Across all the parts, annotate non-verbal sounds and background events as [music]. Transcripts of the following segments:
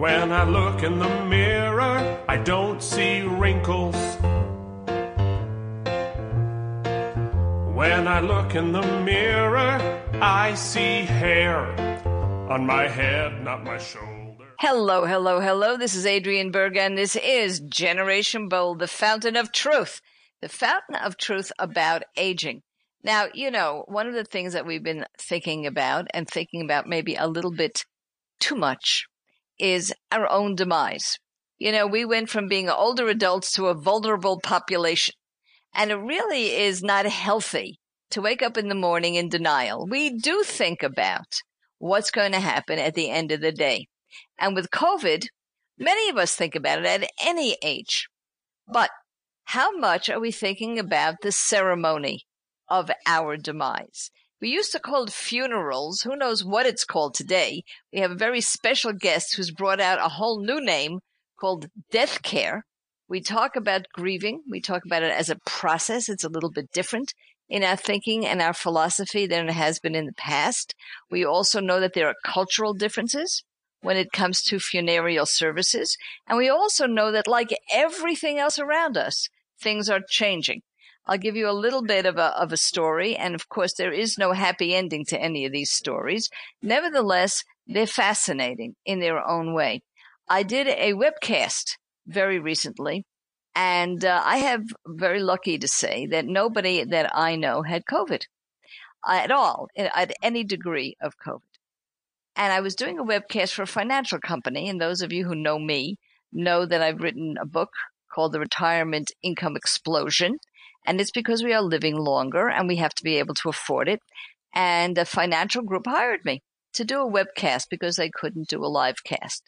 When I look in the mirror, I don't see wrinkles. When I look in the mirror, I see hair on my head, not my shoulder. Hello, hello, hello. This is Adriane Berg, and this is Generation Bold, the fountain of truth. The fountain of truth about aging. Now, you know, one of the things that we've been thinking about and thinking about maybe a little bit too much is our own demise. You know, we went from being older adults to a vulnerable population. And it really is not healthy to wake up in the morning in denial. We do think about what's going to happen at the end of the day. And with COVID, many of us think about it at any age. But how much are we thinking about the ceremony of our demise? We used to call it funerals. Who knows what it's called today? We have a very special guest who's brought out a whole new name called death care. We talk about grieving. We talk about it as a process. It's a little bit different in our thinking and our philosophy than it has been in the past. We also know that there are cultural differences when it comes to funereal services. And we also know that like everything else around us, things are changing. I'll give you a little bit of a, of a story. And of course, there is no happy ending to any of these stories. Nevertheless, they're fascinating in their own way. I did a webcast very recently and uh, I have very lucky to say that nobody that I know had COVID at all, at any degree of COVID. And I was doing a webcast for a financial company. And those of you who know me know that I've written a book called The Retirement Income Explosion. And it's because we are living longer and we have to be able to afford it. And a financial group hired me to do a webcast because they couldn't do a live cast.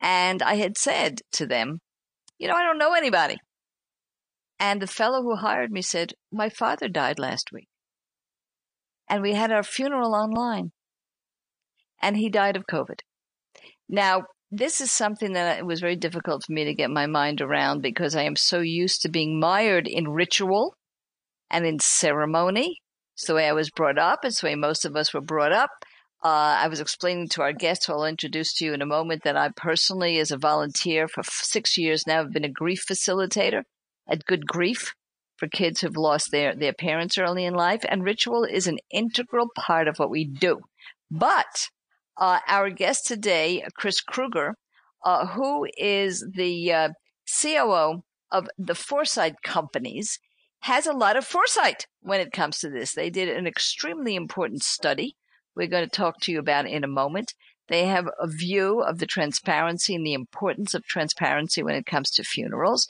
And I had said to them, you know, I don't know anybody. And the fellow who hired me said, my father died last week. And we had our funeral online. And he died of COVID. Now, this is something that it was very difficult for me to get my mind around because I am so used to being mired in ritual and in ceremony. It's the way I was brought up. It's the way most of us were brought up. Uh, I was explaining to our guests, who I'll introduce to you in a moment, that I personally, as a volunteer for six years now, have been a grief facilitator at Good Grief for kids who've lost their, their parents early in life. And ritual is an integral part of what we do. But uh, our guest today, Chris Kruger, uh, who is the uh, COO of the Foresight Companies, has a lot of foresight when it comes to this. They did an extremely important study we're going to talk to you about in a moment. They have a view of the transparency and the importance of transparency when it comes to funerals.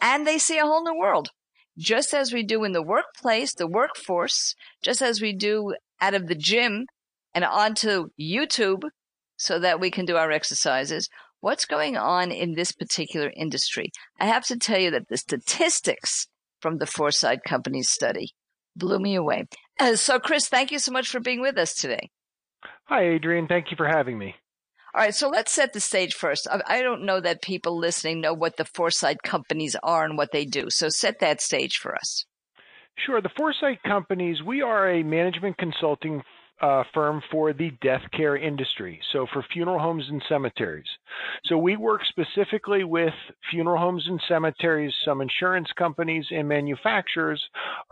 And they see a whole new world. Just as we do in the workplace, the workforce, just as we do out of the gym and onto YouTube so that we can do our exercises. What's going on in this particular industry? I have to tell you that the statistics from the Foresight Companies study blew me away. Uh, so, Chris, thank you so much for being with us today. Hi, Adriane. Thank you for having me. All right, so let's set the stage first. I don't know that people listening know what the Foresight companies are and what they do. So set that stage for us. Sure. The Foresight companies, we are a management consulting uh, firm for the death care industry, so for funeral homes and cemeteries. So we work specifically with funeral homes and cemeteries, some insurance companies, and manufacturers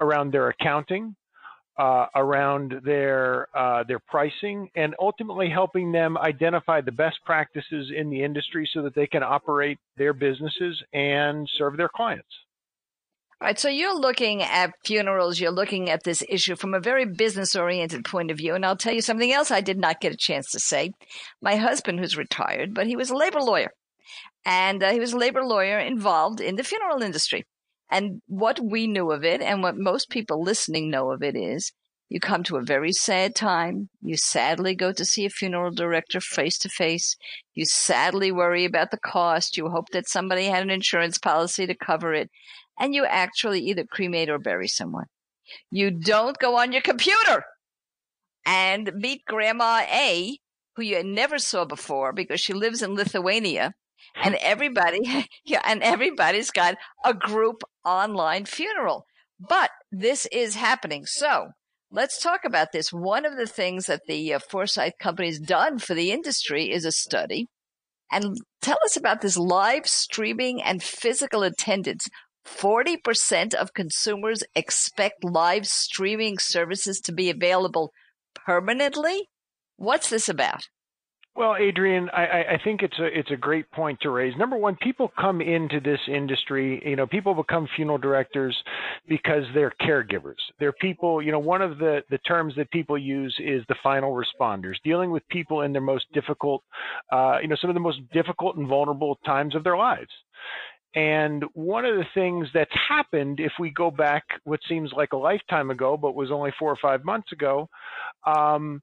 around their accounting, uh, around their uh, their pricing and ultimately helping them identify the best practices in the industry so that they can operate their businesses and serve their clients. All right, so you're looking at funerals, you're looking at this issue from a very business oriented point of view. And I'll tell you something else I did not get a chance to say. My husband, who's retired, but he was a labor lawyer, and uh, he was a labor lawyer involved in the funeral industry. And what we knew of it and what most people listening know of it is you come to a very sad time. You sadly go to see a funeral director face to face. You sadly worry about the cost. You hope that somebody had an insurance policy to cover it. And you actually either cremate or bury someone. You don't go on your computer and meet Grandma A, who you never saw before because she lives in Lithuania and everybody, [laughs] yeah, and everybody's got a group online funeral. But this is happening. So let's talk about this. One of the things that the uh, Foresight company's done for the industry is a study And tell us about this live streaming and physical attendance. 40% of consumers expect live streaming services to be available permanently. What's this about? Well, Adriane, I, I, think it's a it's a great point to raise. Number one, people come into this industry. You know, people become funeral directors because they're caregivers. They're people. You know, one of the the terms that people use is the final responders, dealing with people in their most difficult, uh, you know, some of the most difficult and vulnerable times of their lives. And one of the things that's happened, if we go back what seems like a lifetime ago, but was only four or five months ago, um,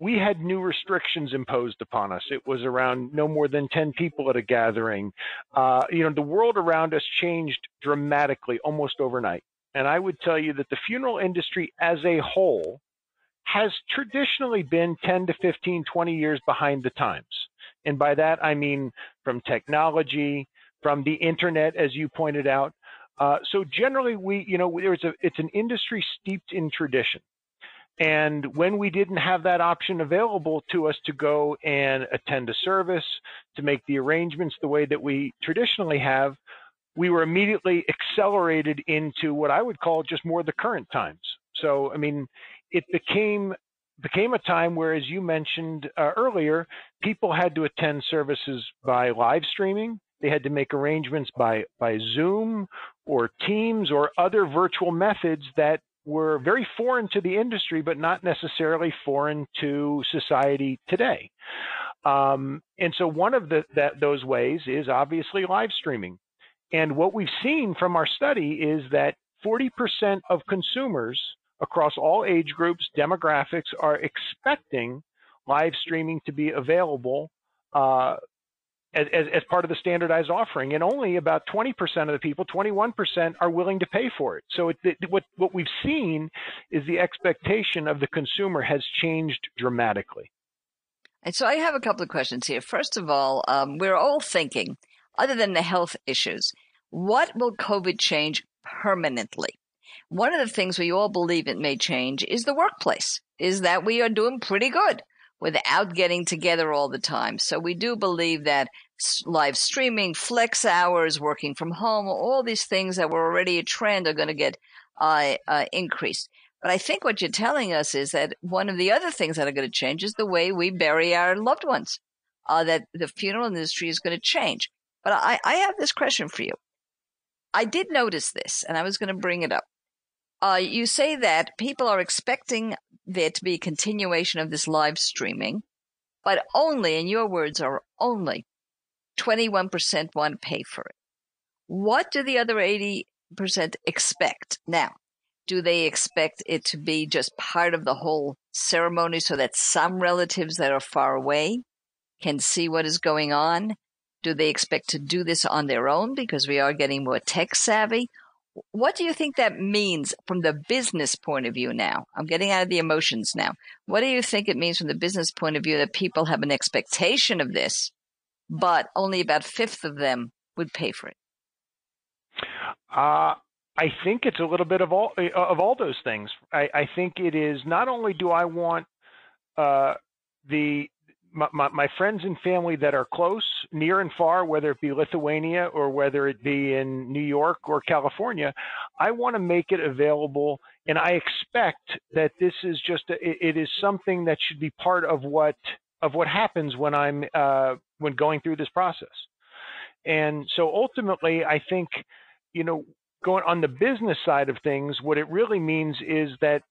we had new restrictions imposed upon us. It was around no more than 10 people at a gathering. Uh, you know, the world around us changed dramatically almost overnight. And I would tell you that the funeral industry as a whole has traditionally been 10 to 15, 20 years behind the times. And by that, I mean from technology, from the internet, as you pointed out. Uh, so generally, we, you know, there's a, it's an industry steeped in tradition. And when we didn't have that option available to us to go and attend a service, to make the arrangements the way that we traditionally have, we were immediately accelerated into what I would call just more the current times. So, I mean, it became became a time where, as you mentioned uh, earlier, people had to attend services by live streaming. They had to make arrangements by by Zoom or Teams or other virtual methods that were very foreign to the industry, but not necessarily foreign to society today. Um, and so one of the, that, those ways is obviously live streaming. And what we've seen from our study is that 40% of consumers across all age groups, demographics are expecting live streaming to be available uh, as, as, as, part of the standardized offering, and only about 20% of the people, 21%, are willing to pay for it. So it, it, what what we've seen is the expectation of the consumer has changed dramatically. And so I have a couple of questions here. First of all, um, we're all thinking, other than the health issues, what will COVID change permanently? One of the things we all believe it may change is the workplace. Is that we are doing pretty good without getting together all the time. So we do believe that live streaming, flex hours, working from home, all these things that were already a trend are going to get uh, uh, increased. But I think what you're telling us is that one of the other things that are going to change is the way we bury our loved ones. Uh, that the funeral industry is going to change. But I, I have this question for you. I did notice this, and I was going to bring it up. Uh, you say that people are expecting there to be a continuation of this live streaming, but only, in your words, are only 21% want to pay for it. What do the other 80% expect? Now, do they expect it to be just part of the whole ceremony so that some relatives that are far away can see what is going on? Do they expect to do this on their own because we are getting more tech savy? What do you think that means from the business point of view now? I'm getting out of the emotions now. What do you think it means from the business point of view that people have an expectation of this, but only about fifth of them would pay for it? Uh, I think it's a little bit of all of all those things. I, I think it is not only do I want uh, the my, my, friends and family that are close, near and far, whether it be Lithuania or whether it be in New York or California, I want to make it available. And I expect that this is just a, it is something that should be part of what of what happens when I'm uh, when going through this process. And so ultimately, I think you know going on the business side of things, what it really means is that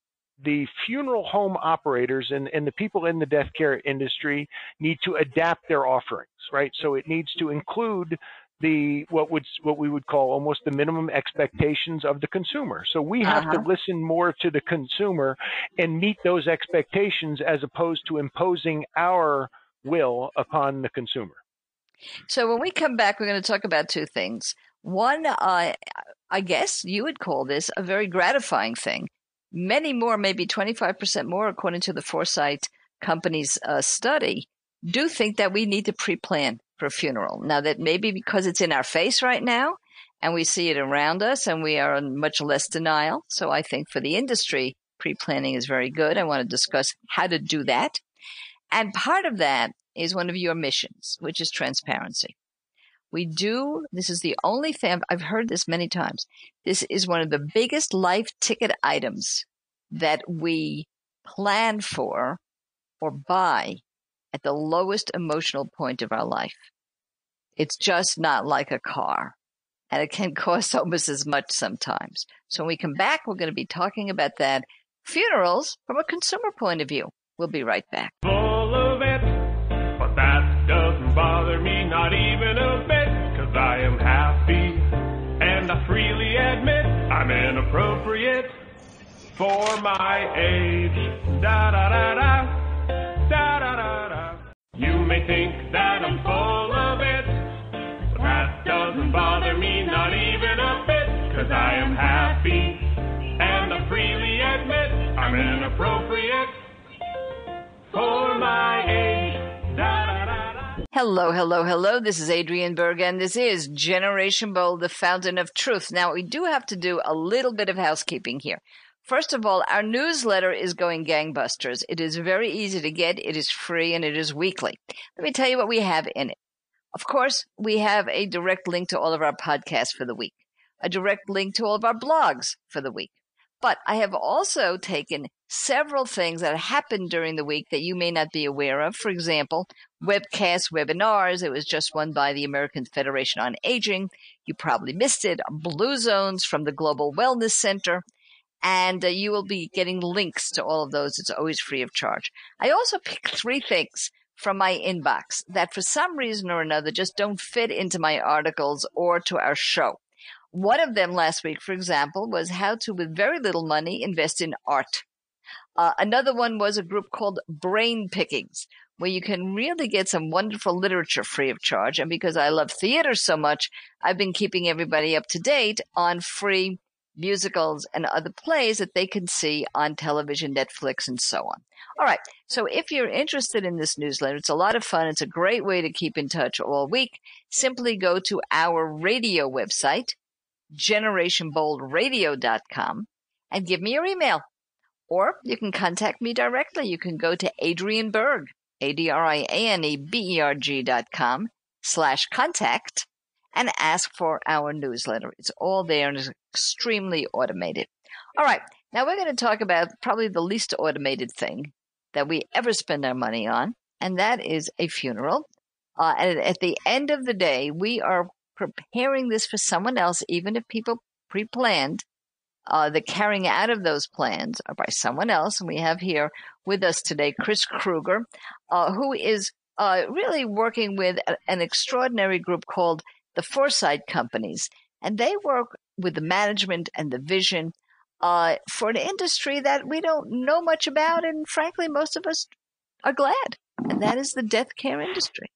the funeral home operators and, and the people in the death care industry need to adapt their offerings, right? So it needs to include the what would what we would call almost the minimum expectations of the consumer. So we have uh-huh. to listen more to the consumer and meet those expectations as opposed to imposing our will upon the consumer. So when we come back, we're going to talk about two things. One, uh, I guess you would call this a very gratifying thing many more, maybe 25% more, according to the Foresight Company's uh, study, do think that we need to pre plan for a funeral. Now, that maybe because it's in our face right now and we see it around us and we are in much less denial. So I think for the industry, pre planning is very good. I want to discuss how to do that. And part of that is one of your missions, which is transparency. We do, this is the only thing, I've heard this many times. This is one of the biggest life ticket items that we plan for or buy at the lowest emotional point of our life. It's just not like a car and it can [laughs] cost almost as much sometimes. So when we come back, we're going to be talking about that funerals from a consumer point of view. We'll be right back. Full of it, but that doesn't bother me not even a bit, I'm inappropriate for my age. Da da da da, da da da da. You may think that I'm full of it, but that doesn't bother me not even a bit, cause I am happy and I freely admit I'm inappropriate for my age. Hello, hello, hello. This is Adriane Berg, and this is Generation Bold, the fountain of truth. Now, we do have to do a little bit of housekeeping here. First of all, our newsletter is going gangbusters. It is very easy to get, it is free, and it is weekly. Let me tell you what we have in it. Of course, we have a direct link to all of our podcasts for the week, a direct link to all of our blogs for the week. But I have also taken several things that happened during the week that you may not be aware of. For example, webcast webinars. It was just one by the American Federation on Aging. You probably missed it. Blue Zones from the Global Wellness Center. And uh, you will be getting links to all of those. It's always free of charge. I also picked three things from my inbox that for some reason or another just don't fit into my articles or to our show. One of them last week, for example, was how to, with very little money, invest in art. Uh, another one was a group called Brain Pickings, where you can really get some wonderful literature free of charge. And because I love theater so much, I've been keeping everybody up to date on free musicals and other plays that they can see on television, Netflix, and so on. All right. So if you're interested in this newsletter, it's a lot of fun. It's a great way to keep in touch all week. Simply go to our radio website, generationboldradio.com and give me your email. Or you can contact me directly. You can go to Adriane Berg, A-D-R-I-A-N-E-B-E-R-G dot com slash contact and ask for our newsletter. It's all there and it's extremely automated. All right. Now we're going to talk about probably the least automated thing that we ever spend our money on, and that is a funeral. Uh, and at the end of the day, we are preparing this for someone else, even if people pre-planned, uh, the carrying out of those plans are by someone else. And we have here with us today Chris Kruger, uh, who is uh, really working with an extraordinary group called the Foresight Companies. And they work with the management and the vision uh, for an industry that we don't know much about. And frankly, most of us are glad. And that is the death care industry.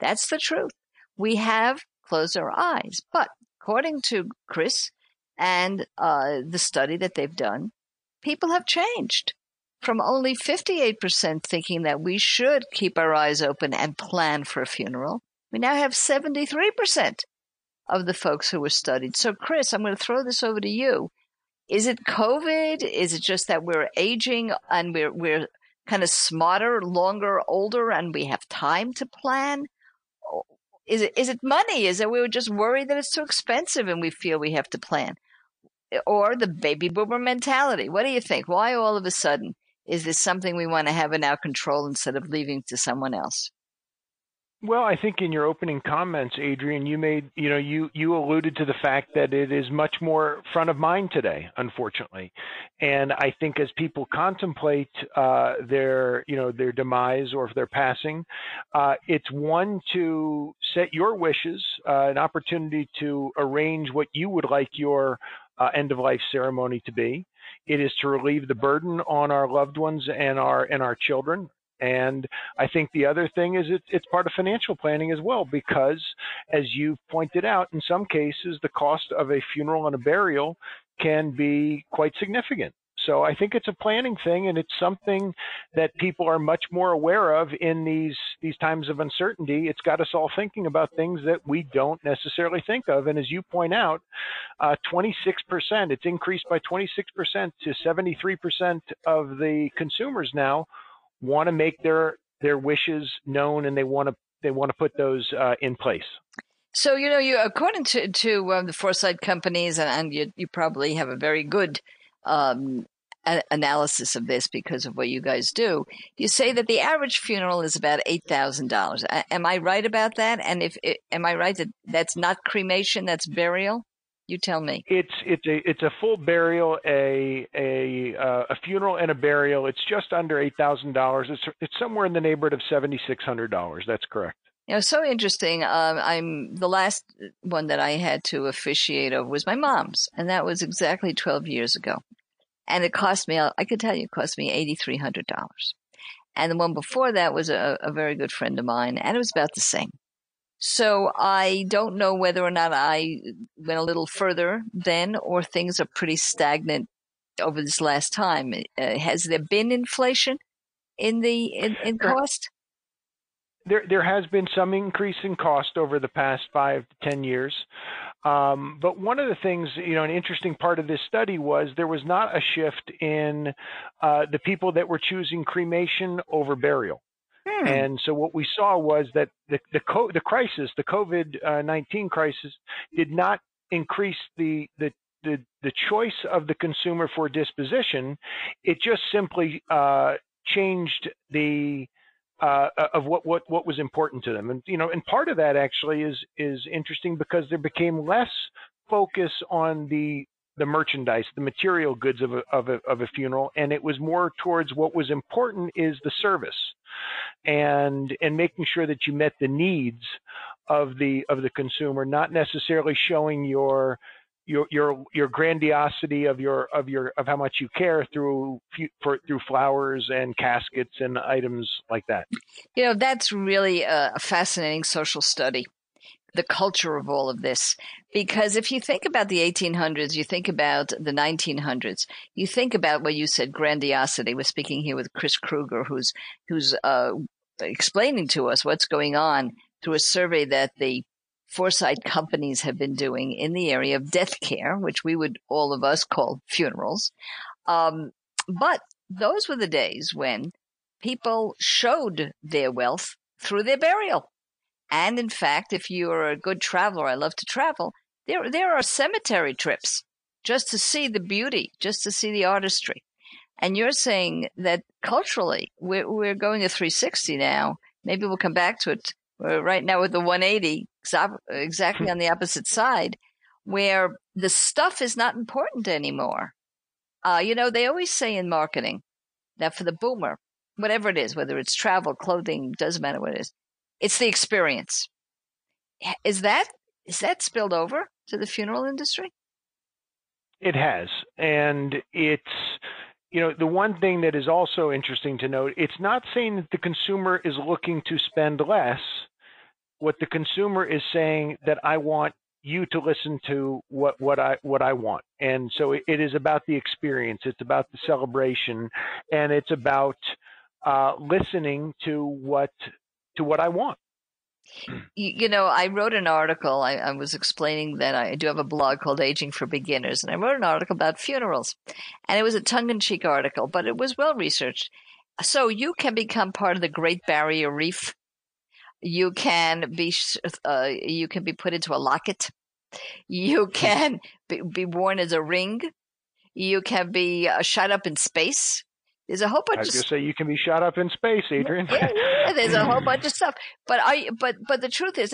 That's the truth. We have closed our eyes. But according to Chris and uh, the study that they've done, people have changed from only 58% thinking that we should keep our eyes open and plan for a funeral. We now have 73% of the folks who were studied. So, Chris, I'm going to throw this over to you. Is it COVID? Is it just that we're aging and we're, we're kind of smarter, longer, older, and we have time to plan? Is it is it money? Is it we were just worried that it's too expensive and we feel we have to plan? Or the baby boomer mentality. What do you think? Why all of a sudden is this something we want to have in our control instead of leaving to someone else? Well, I think in your opening comments, Adriane, you made, you know, you, you alluded to the fact that it is much more front of mind today, unfortunately. And I think as people contemplate uh, their, you know, their demise or if they're passing, uh, it's one to set your wishes, uh, an opportunity to arrange what you would like your uh, end of life ceremony to be. It is to relieve the burden on our loved ones and our and our children and I think the other thing is it, it's part of financial planning as well, because as you pointed out, in some cases, the cost of a funeral and a burial can be quite significant. So I think it's a planning thing, and it's something that people are much more aware of in these these times of uncertainty. It's got us all thinking about things that we don't necessarily think of. And as you point out, uh, 26%, it's increased by 26% to 73% of the consumers now want to make their their wishes known and they want to they want to put those uh, in place. So you know, you according to to um, the foresight companies, and, and you you probably have a very good um, a- analysis of this because of what you guys do. You say that the average funeral is about eight thousand dollars. Am I right about that? And if am I right that that's not cremation, that's burial? You tell me. It's it's a it's a full burial, a a uh, a funeral and a burial. It's just under eight thousand dollars. It's it's somewhere in the neighborhood of seventy six hundred dollars. That's correct. You know, so interesting. Um, I'm the last one that I had to officiate of was my mom's, and that was exactly twelve years ago and it cost me, I could tell you, it cost me $8,300. And the one before that was a, a very good friend of mine, and it was about the same. So I don't know whether or not I went a little further then, or things are pretty stagnant over this last time. Uh, has there been inflation in the in, in cost? There, there has been some increase in cost over the past five to ten years. Um, but one of the things, you know, an interesting part of this study was there was not a shift in uh, the people that were choosing cremation over burial. Hmm. And so what we saw was that the the, co- the crisis, the COVID nineteen crisis, did not increase the the the, the choice of the consumer for disposition. It just simply uh, changed the uh, of what, what what was important to them. And you know, and part of that actually is is interesting because there became less focus on the the merchandise, the material goods of a, of a, of a funeral, and it was more towards what was important is the service, and and making sure that you met the needs of the of the consumer, not necessarily showing your your your your grandiosity of your of your of how much you care through for, through flowers and caskets and items like that. You know, that's really a fascinating social study. The culture of all of this, because if you think about the 1800s, you think about the 1900s, you think about what you said, grandiosity. We're speaking here with Chris Kruger, who's who's uh, explaining to us what's going on through a survey that the foresight companies have been doing in the area of death care, which we would all of us call funerals. Um, but those were the days when people showed their wealth through their burial. And in fact, if you're a good traveler, I love to travel, there, there are cemetery trips just to see the beauty, just to see the artistry. And you're saying that culturally, we're, we're going to 360 now. Maybe we'll come back to it right now with the 180 exactly on the opposite side where the stuff is not important anymore. Uh, you know, they always say in marketing that for the boomer, whatever it is, whether it's travel, clothing, doesn't matter what it is, it's the experience. Is that is that spilled over to the funeral industry? It has, and it's you know the one thing that is also interesting to note. It's not saying that the consumer is looking to spend less what the consumer is saying that I want you to listen to what what I what I want. And so it, it is about the experience. It's about the celebration, and it's about uh, listening to what to what I want. You, know, I wrote an article. I, I, was explaining that I do have a blog called Aging for Beginners, and I wrote an article about funerals. And it was a tongue in cheek article, but it was well researched. So you can become part of the Great Barrier Reef you can be uh, you can be put into a locket. You [laughs] can be, be worn as a ring. You can be uh, shot up in space. There's a whole bunch. I was going to say you can be shot up in space, Adriane. yeah, yeah, there's a whole bunch of [laughs] stuff. But I, but but the truth is,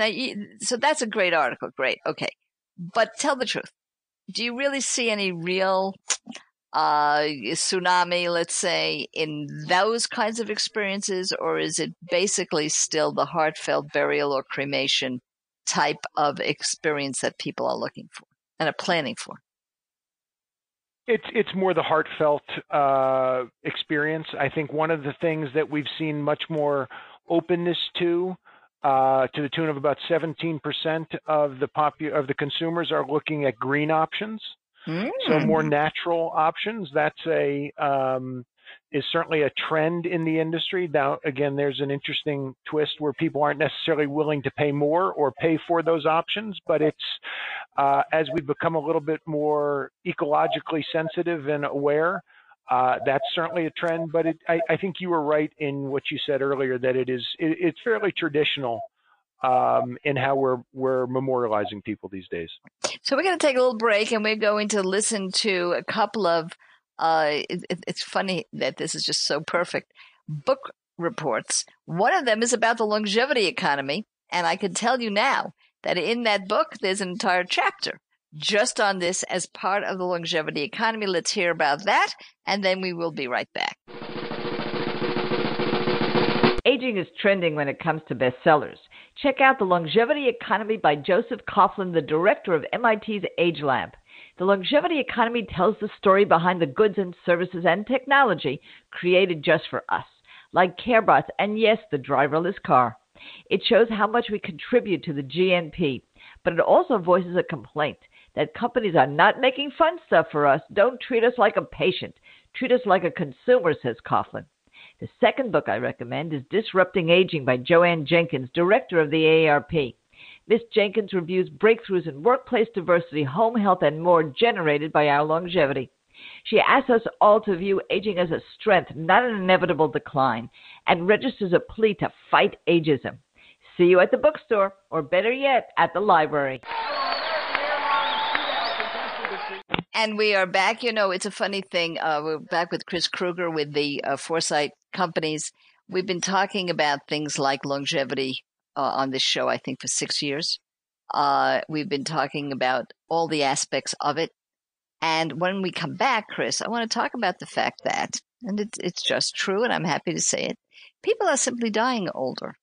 so that's a great article. Great, okay. But tell the truth. Do you really see any real uh, tsunami, let's say, in those kinds of experiences, or is it basically still the heartfelt burial or cremation type of experience that people are looking for and are planning for? It's it's more the heartfelt uh, experience. I think one of the things that we've seen much more openness to, uh, to the tune of about 17% of the popu- of the consumers are looking at green options. Mm. So more natural options. That's a um, is certainly a trend in the industry. Now, again, there's an interesting twist where people aren't necessarily willing to pay more or pay for those options, but it's uh, as we become a little bit more ecologically sensitive and aware. uh, that's certainly a trend, but it, I, I, think you were right in what you said earlier that it is it, it's fairly traditional um, in how we're we're memorializing people these days. So we're going to take a little break, and we're going to listen to a couple of. Uh, it, it's funny that this is just so perfect. Book reports. One of them is about the longevity economy, and I can tell you now that in that book there's an entire chapter just on this as part of the longevity economy. Let's hear about that, and then we will be right back. Aging is trending when it comes to bestsellers. Check out The Longevity Economy by Joseph Coughlin, the director of MIT's Age Lab. The longevity economy tells the story behind the goods and services and technology created just for us, like CareBots and yes, the driverless car. It shows how much we contribute to the GNP, but it also voices a complaint that companies are not making fun stuff for us. Don't treat us like a patient. Treat us like a consumer, says Coughlin. The second book I recommend is Disrupting Aging by Jo Ann Jenkins, director of the AARP. Miss Jenkins reviews breakthroughs in workplace diversity, home health, and more generated by our longevity. She asks us all to view aging as a strength, not an inevitable decline, and registers a plea to fight ageism. See you at the bookstore, or better yet, at the library. And we are back. You know, it's a funny thing. Uh, we're back with Chris Kruger with the uh, Foresight Companies. We've been talking about things like longevity uh, on this show, I think, for six years. Uh, we've been talking about all the aspects of it. And when we come back, Chris, I want to talk about the fact that, and it's, it's just true, and I'm happy to say it, people are simply dying older.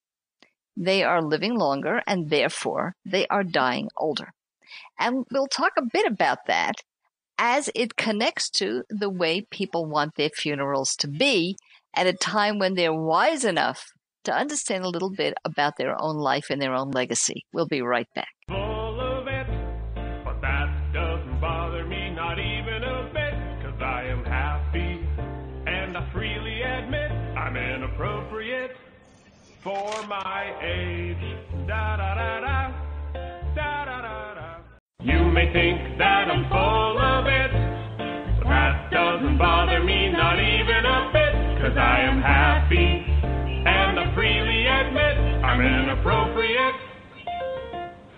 They are living longer, and therefore they are dying older. And we'll talk a bit about that as it connects to the way people want their funerals to be at a time when they're wise enough to understand a little bit about their own life and their own legacy. We'll be right back. For my age. Da da da, da may think that I'm full of it, but that doesn't bother me not even a bit, cause I am happy and I freely admit I'm inappropriate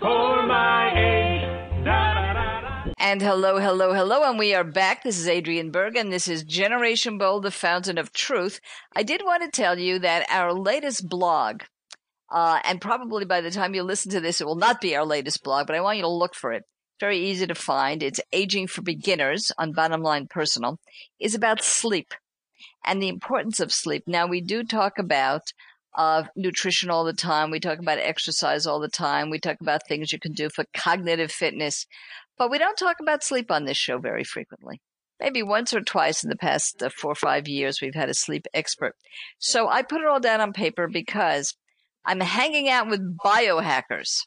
for my age. And hello, hello, hello, and we are back. This is Adriane Berg, and this is Generation Bold, the fountain of truth. I did want to tell you that our latest blog, uh, and probably by the time you listen to this, it will not be our latest blog, but I want you to look for it very easy to find. It's Aging for Beginners on Bottom Line Personal, is about sleep and the importance of sleep. Now, we do talk about uh, nutrition all the time. We talk about exercise all the time. We talk about things you can do for cognitive fitness, but we don't talk about sleep on this show very frequently. Maybe once or twice in the past uh, four or five years, we've had a sleep expert. So I put it all down on paper because I'm hanging out with biohackers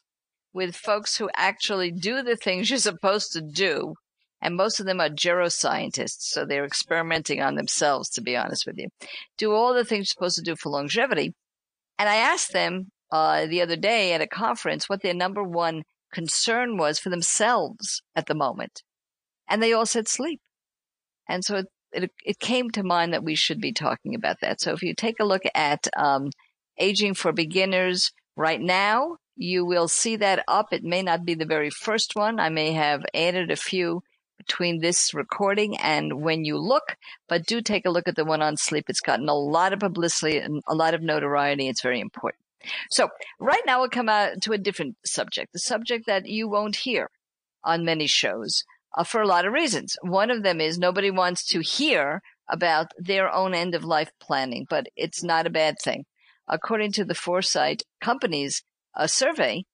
with folks who actually do the things you're supposed to do. And most of them are geroscientists, so they're experimenting on themselves, to be honest with you. Do all the things you're supposed to do for longevity. And I asked them uh, the other day at a conference what their number one concern was for themselves at the moment. And they all said sleep. And so it, it, it came to mind that we should be talking about that. So if you take a look at um, Aging for Beginners right now, you will see that up. It may not be the very first one. I may have added a few between this recording and when you look, but do take a look at the one on sleep. It's gotten a lot of publicity and a lot of notoriety. It's very important. So right now we'll come out to a different subject, the subject that you won't hear on many shows uh, for a lot of reasons. One of them is nobody wants to hear about their own end of life planning, but it's not a bad thing. According to the Foresight companies, a survey,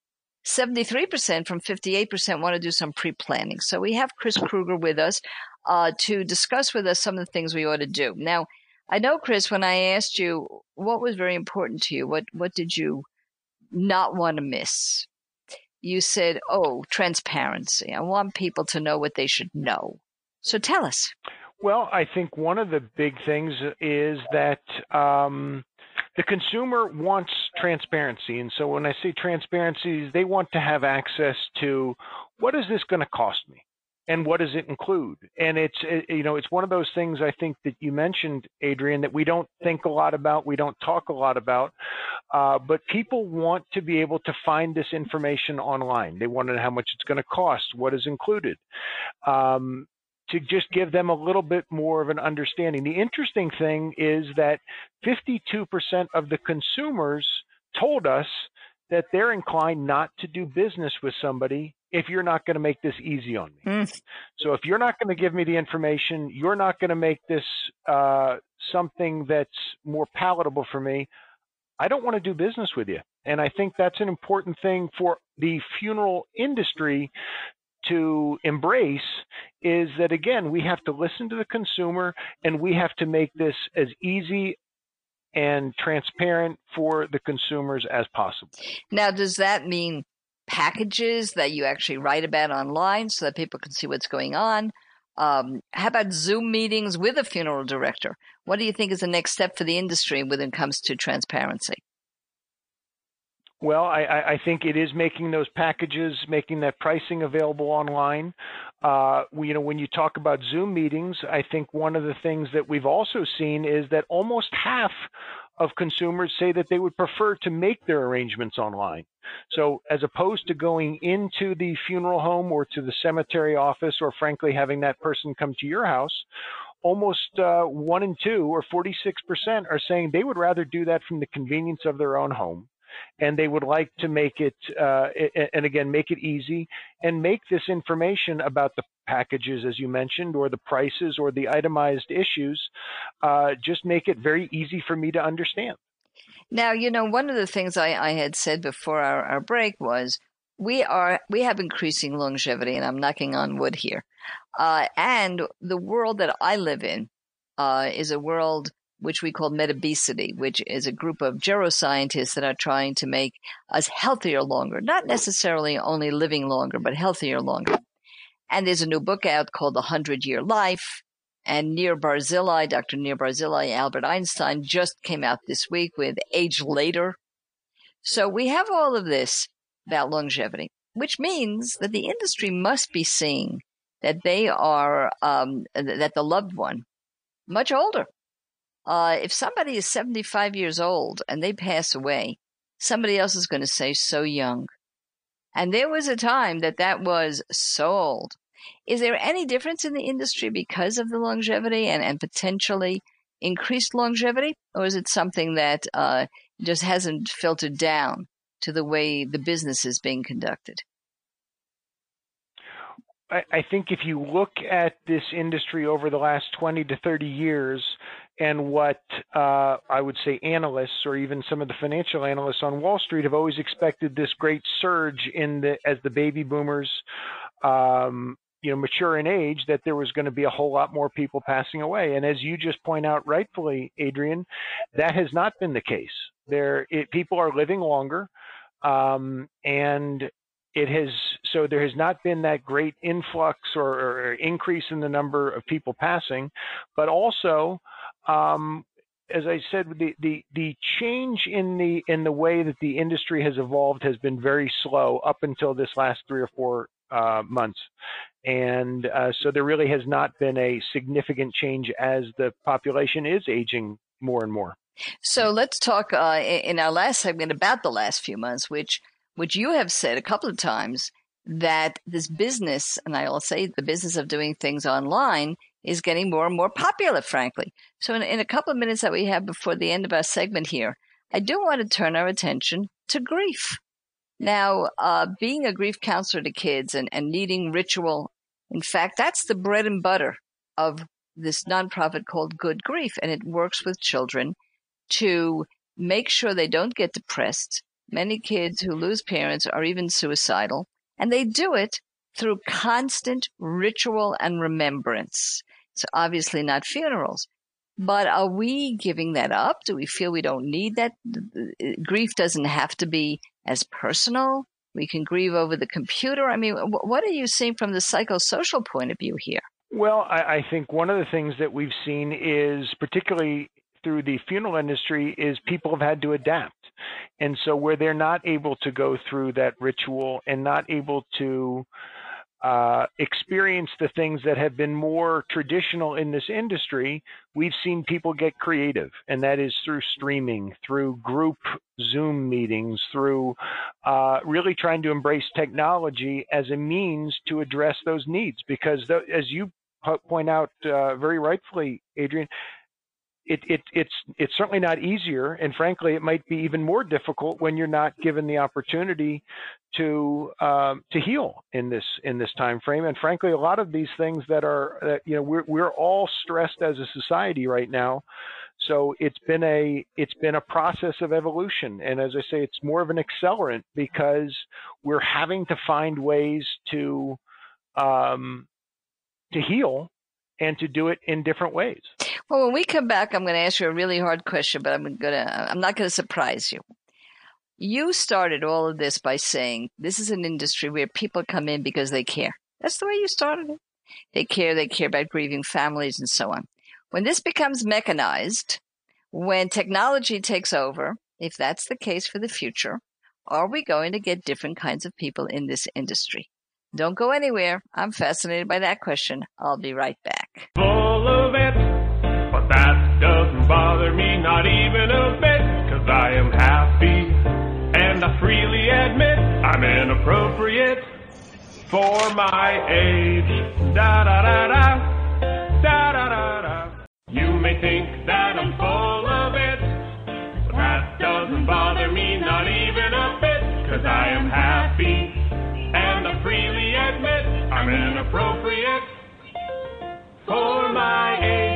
73% from 58% want to do some pre planning. So we have Chris Kruger with us uh, to discuss with us some of the things we ought to do. Now, I know, Chris, when I asked you what was very important to you, what, what did you not want to miss? You said, oh, transparency. I want people to know what they should know. So tell us. Well, I think one of the big things is that um, the consumer wants transparency. And so when I say transparency, they want to have access to what is this going to cost me? and what does it include? And it's it, you know it's one of those things I think that you mentioned, Adriane, that we don't think a lot about, we don't talk a lot about, uh, but people want to be able to find this information online. They want to know how much it's going to cost, what is included. Um, to just give them a little bit more of an understanding. The interesting thing is that 52% of the consumers told us that they're inclined not to do business with somebody if you're not going to make this easy on me. Mm. So if you're not going to give me the information, you're not going to make this uh, something that's more palatable for me. I don't want to do business with you. And I think that's an important thing for the funeral industry to embrace is that again, we have to listen to the consumer and we have to make this as easy and transparent for the consumers as possible. Now, does that mean packages that you actually write about online so that people can see what's going on? Um, how about Zoom meetings with a funeral director? What do you think is the next step for the industry when it comes to transparency? Well, I, I, think it is making those packages, making that pricing available online. Uh, you know, when you talk about Zoom meetings, I think one of the things that we've also seen is that almost half of consumers say that they would prefer to make their arrangements online. So, as opposed to going into the funeral home or to the cemetery office, or frankly having that person come to your house, almost uh, one in two, or 46%, are saying they would rather do that from the convenience of their own home and they would like to make it, uh, and again, make it easy and make this information about the packages, as you mentioned, or the prices or the itemized issues, uh, just make it very easy for me to understand. Now, you know, one of the things I, I had said before our, our break was we are we have increasing longevity, and I'm knocking on wood here. Uh, and the world that I live in uh, is a world which we call metabesity, which is a group of geroscientists that are trying to make us healthier longer, not necessarily only living longer, but healthier longer. And there's a new book out called The Hundred Year Life. And Nir Barzilai, Dr. Nir Barzilai, Albert Einstein just came out this week with Age Later. So we have all of this about longevity, which means that the industry must be seeing that they are, um, that the loved one, much older, uh, if somebody is 75 years old and they pass away, somebody else is going to say so young. And there was a time that that was so old. Is there any difference in the industry because of the longevity and, and potentially increased longevity? Or is it something that uh, just hasn't filtered down to the way the business is being conducted? I think if you look at this industry over the last 20 to 30 years, and what uh, I would say analysts or even some of the financial analysts on Wall Street have always expected this great surge in the as the baby boomers um, you know mature in age that there was going to be a whole lot more people passing away. And as you just point out rightfully Adriane that has not been the case. There it, people are living longer um, and it has so there has not been that great influx or, or increase in the number of people passing. But also um, as I said, the, the the change in the in the way that the industry has evolved has been very slow up until this last three or four uh, months, and uh, so there really has not been a significant change as the population is aging more and more. So let's talk uh, in our last segment about the last few months, which which you have said a couple of times that this business, and I'll say the business of doing things online, is getting more and more popular, frankly. So, in, in a couple of minutes that we have before the end of our segment here, I do want to turn our attention to grief. Now, uh, being a grief counselor to kids and, and needing ritual, in fact, that's the bread and butter of this nonprofit called Good Grief, and it works with children to make sure they don't get depressed. Many kids who lose parents are even suicidal, and they do it through constant ritual and remembrance. So obviously not funerals. But are we giving that up? Do we feel we don't need that? Grief doesn't have to be as personal. We can grieve over the computer. I mean, what are you seeing from the psychosocial point of view here? Well, I, I think one of the things that we've seen is particularly through the funeral industry is people have had to adapt. And so where they're not able to go through that ritual and not able to uh, experience the things that have been more traditional in this industry, we've seen people get creative, and that is through streaming, through group Zoom meetings, through uh, really trying to embrace technology as a means to address those needs. Because, as you point out uh, very rightfully, Adriane, it, it, it's it's certainly not easier, and frankly, it might be even more difficult when you're not given the opportunity to um, to heal in this in this time frame. And frankly, a lot of these things that are that you know we're we're all stressed as a society right now. So it's been a it's been a process of evolution, and as I say, it's more of an accelerant because we're having to find ways to um, to heal and to do it in different ways. Well, when we come back, I'm going to ask you a really hard question, but I'm going to I'm not going to surprise you. You started all of this by saying this is an industry where people come in because they care. That's the way you started it. They care, they care about grieving families and so on. When this becomes mechanized, when technology takes over, if that's the case for the future, are we going to get different kinds of people in this industry? Don't go anywhere. I'm fascinated by that question. I'll be right back. That doesn't bother me not even a bit, cause I am happy, and I freely admit I'm inappropriate for my age. Da da da da, da da da da. You may think that I'm full of it, but that doesn't bother me not even a bit, cause I am happy and I freely admit I'm inappropriate for my age.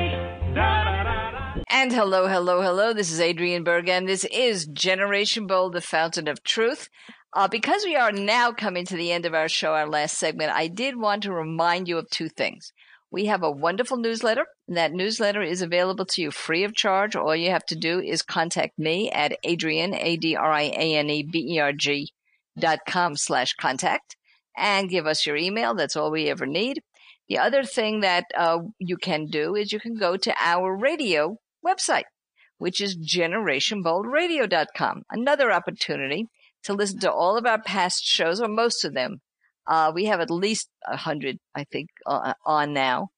And hello, hello, hello. This is Adriane Berg, and this is Generation Bold, the fountain of truth. Uh, because we are now coming to the end of our show, our last segment, I did want to remind you of two things. We have a wonderful newsletter. That newsletter is available to you free of charge. All you have to do is contact me at Adriane, A-D-R-I-A-N-E-B-E-R-G dot com slash contact and give us your email. That's all we ever need. The other thing that uh, you can do is you can go to our radio website, which is generationboldradio.com. Another opportunity to listen to all of our past shows, or most of them. Uh, we have at least a hundred, I think, uh, on now.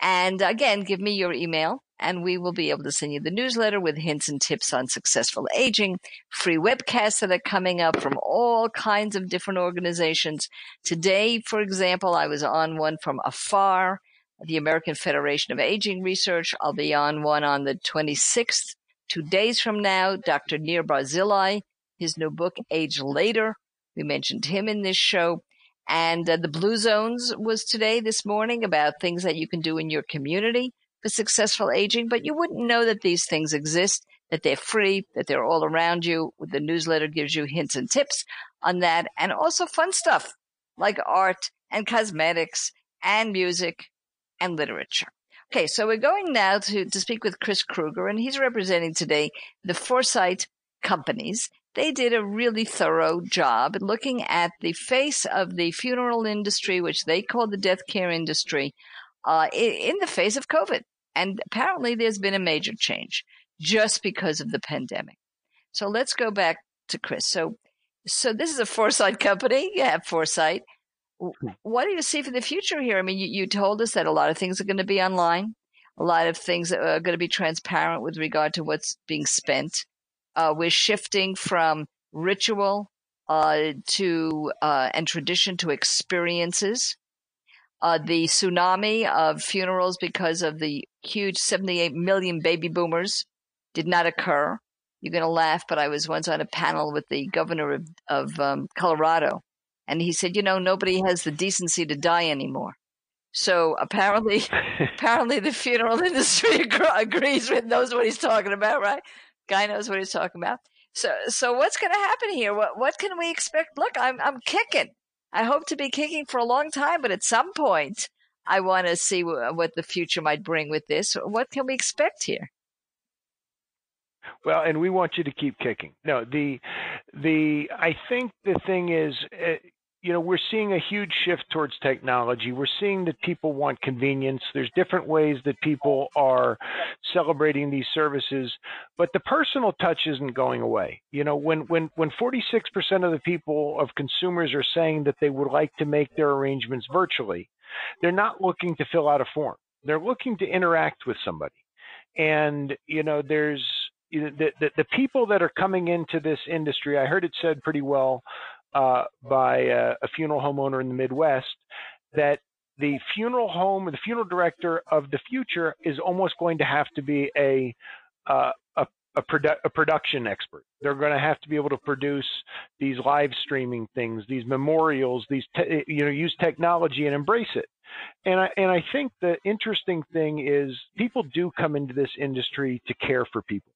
And again, give me your email and we will be able to send you the newsletter with hints and tips on successful aging, free webcasts that are coming up from all kinds of different organizations. Today, for example, I was on one from AFAR, the American Federation of Aging Research. I'll be on one on the 26th, two days from now. Dr. Nir Barzilai, his new book, Age Later. We mentioned him in this show. And uh, the Blue Zones was today, this morning, about things that you can do in your community for successful aging, but you wouldn't know that these things exist, that they're free, that they're all around you. The newsletter gives you hints and tips on that and also fun stuff like art and cosmetics and music and literature. Okay, so we're going now to, to speak with Chris Kruger, and he's representing today the Foresight companies. They did a really thorough job looking at the face of the funeral industry, which they call the death care industry, uh, in the face of COVID. And apparently there's been a major change just because of the pandemic. So let's go back to Chris. So, so this is a foresight company. You have foresight. What do you see for the future here? I mean, you, you told us that a lot of things are going to be online. A lot of things are going to be transparent with regard to what's being spent. Uh, we're shifting from ritual uh, to uh, and tradition to experiences uh, the tsunami of funerals because of the huge 78 million baby boomers did not occur. You're going to laugh, but I was once on a panel with the governor of, of um, Colorado, and he said, "You know, nobody has the decency to die anymore." So apparently, [laughs] apparently, the funeral [laughs] industry agrees with knows what he's talking about, right? Guy knows what he's talking about. So, so what's going to happen here? What what can we expect? Look, I'm I'm kicking. I hope to be kicking for a long time, but at some point, I want to see what the future might bring with this. What can we expect here? Well, and we want you to keep kicking. No, the the I think the thing is, uh, you know, we're seeing a huge shift towards technology. We're seeing that people want convenience. There's different ways that people are celebrating these services, but the personal touch isn't going away. You know, when when when 46% of the people of consumers are saying that they would like to make their arrangements virtually, they're not looking to fill out a form. They're looking to interact with somebody. And you know, there's you know, the, the, the people that are coming into this industry, I heard it said pretty well uh, by a, a funeral home owner in the Midwest that the funeral home, the funeral director of the future is almost going to have to be a uh, a, a, produ- a, production expert. They're going to have to be able to produce these live streaming things, these memorials, these te- you know use technology and embrace it. And I and I think the interesting thing is people do come into this industry to care for people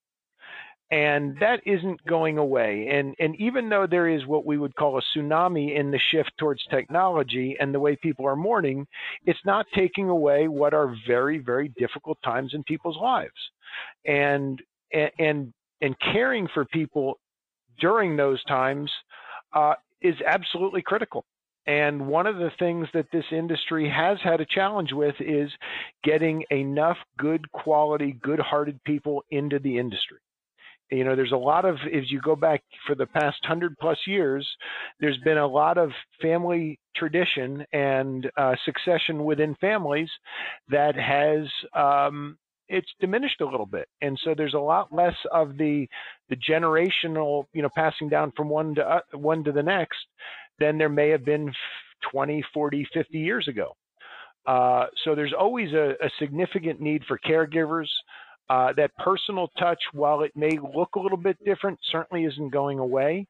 and that isn't going away. And and even though there is what we would call a tsunami in the shift towards technology and the way people are mourning, it's not taking away what are very very difficult times in people's lives, and and and caring for people during those times uh, is absolutely critical. And one of the things that this industry has had a challenge with is getting enough good quality, good hearted people into the industry you know there's a lot of as you go back for the past 100 plus years there's been a lot of family tradition and uh, succession within families that has um, it's diminished a little bit. And so there's a lot less of the the generational you know passing down from one to uh, one to the next than there may have been 20 40 50 years ago. Uh, so there's always a, a significant need for caregivers uh, that personal touch, while it may look a little bit different, certainly isn't going away.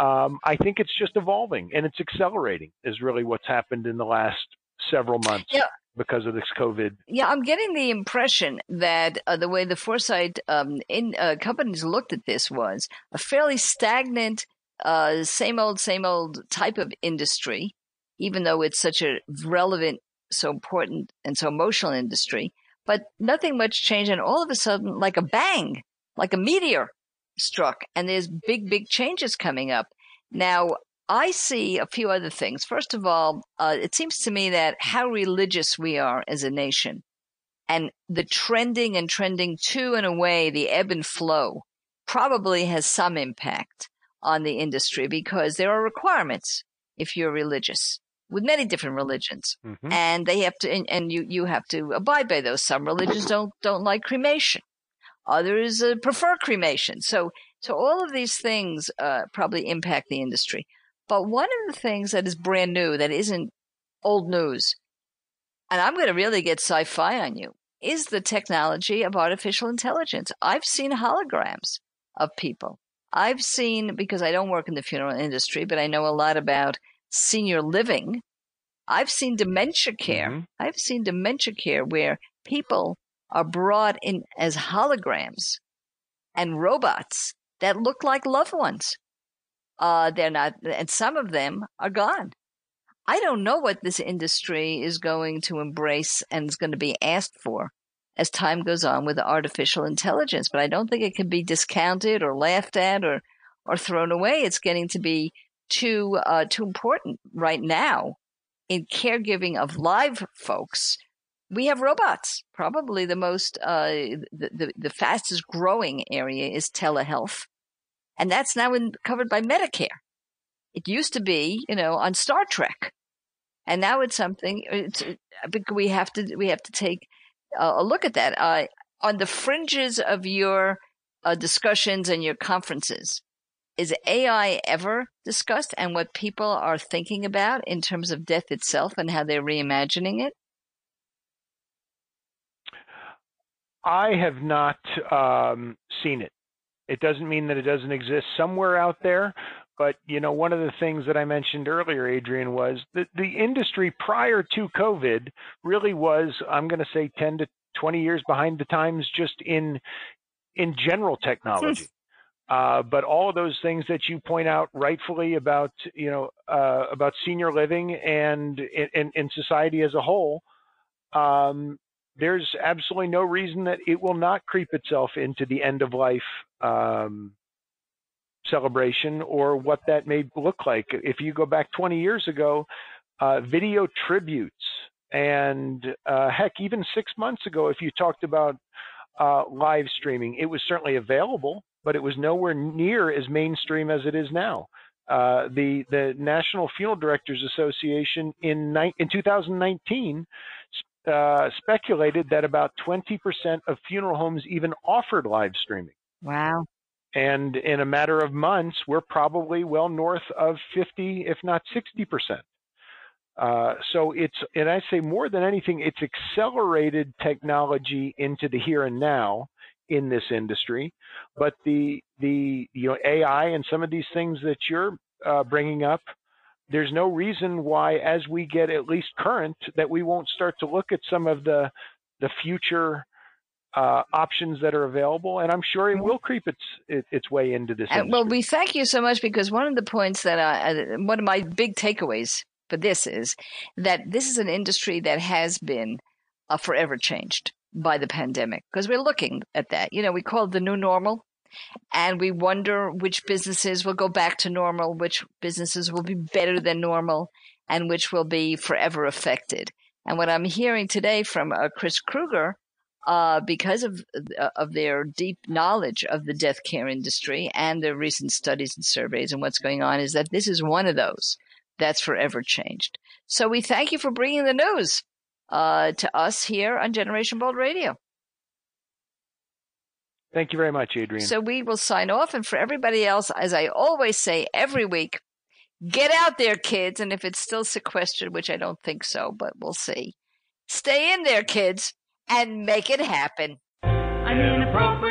Um, I think it's just evolving and it's accelerating, is really what's happened in the last several months. Yeah. Because of this COVID. Yeah, I'm getting the impression that uh, the way the Foresight um, in uh, companies looked at this was a fairly stagnant, uh, same old, same old type of industry, even though it's such a relevant, so important, and so emotional industry but nothing much changed. And all of a sudden, like a bang, like a meteor struck, and there's big, big changes coming up. Now, I see a few other things. First of all, uh, it seems to me that how religious we are as a nation and the trending and trending to and away, the ebb and flow probably has some impact on the industry because there are requirements if you're religious with many different religions, mm-hmm. and they have to, and, and, you you have to abide by those. Some religions don't don't like cremation, others uh, prefer cremation. So so all of these things uh, probably impact the industry. But one of the things that is brand new that isn't old news, and I'm going to really get sci-fi on you, is the technology of artificial intelligence. I've seen holograms of people. I've seen because I don't work in the funeral industry, but I know a lot about senior living. I've seen dementia care. Mm-hmm. I've seen dementia care where people are brought in as holograms and robots that look like loved ones. Uh, they're not, and some of them are gone. I don't know what this industry is going to embrace and is going to be asked for as time goes on with artificial intelligence, but I don't think it can be discounted or laughed at or, or thrown away. It's getting to be too uh, too important right now in caregiving of live folks. We have robots. Probably the most uh, the, the, the fastest growing area is telehealth, and that's now in, covered by Medicare. It used to be, you know, on Star Trek, and now it's something. It's, we have to we have to take a look at that uh, on the fringes of your uh, discussions and your conferences is AI ever discussed and what people are thinking about in terms of death itself and how they're reimagining it? I have not um, seen it. It doesn't mean that it doesn't exist somewhere out there, but you know, one of the things that I mentioned earlier, Adriane, was that the industry prior to COVID really was, I'm going to say, 10 to 20 years behind the times, just in in general technology. [laughs] Uh, but all of those things that you point out rightfully about you know uh, about senior living and in, society as a whole, um, there's absolutely no reason that it will not creep itself into the end of life um, celebration or what that may look like. If you go back 20 years ago, uh, video tributes, and uh, heck, even six months ago, if you talked about uh, live streaming, it was certainly available, but it was nowhere near as mainstream as it is now. Uh, the the National Funeral Directors Association in ni- in 2019 uh, speculated that about 20% of funeral homes even offered live streaming. Wow. And in a matter of months, we're probably well north of 50, if not 60%. Uh, so it's, and I say more than anything, it's accelerated technology into the here and now in this industry. But the, the, you know, AI and some of these things that you're uh, bringing up, there's no reason why, as we get at least current, that we won't start to look at some of the, the future uh, options that are available, and I'm sure it will creep its it, its way into this. And, well, we thank you so much because one of the points that I, one of my big takeaways for this is that this is an industry that has been uh, forever changed by the pandemic because we're looking at that. You know, we call it the new normal. And we wonder which businesses will go back to normal, which businesses will be better than normal, and which will be forever affected. And what I'm hearing today from uh, Chris Krueger uh, because of uh, of their deep knowledge of the death care industry and their recent studies and surveys and what's going on is that this is one of those that's forever changed. So we thank you for bringing the news uh, to us here on Generation Bold Radio. Thank you very much, Adriane. So we will sign off, and for everybody else, as I always say every week, get out there, kids. And if it's still sequestered, which I don't think so, but we'll see, stay in there, kids and make it happen. I'm inappropriate.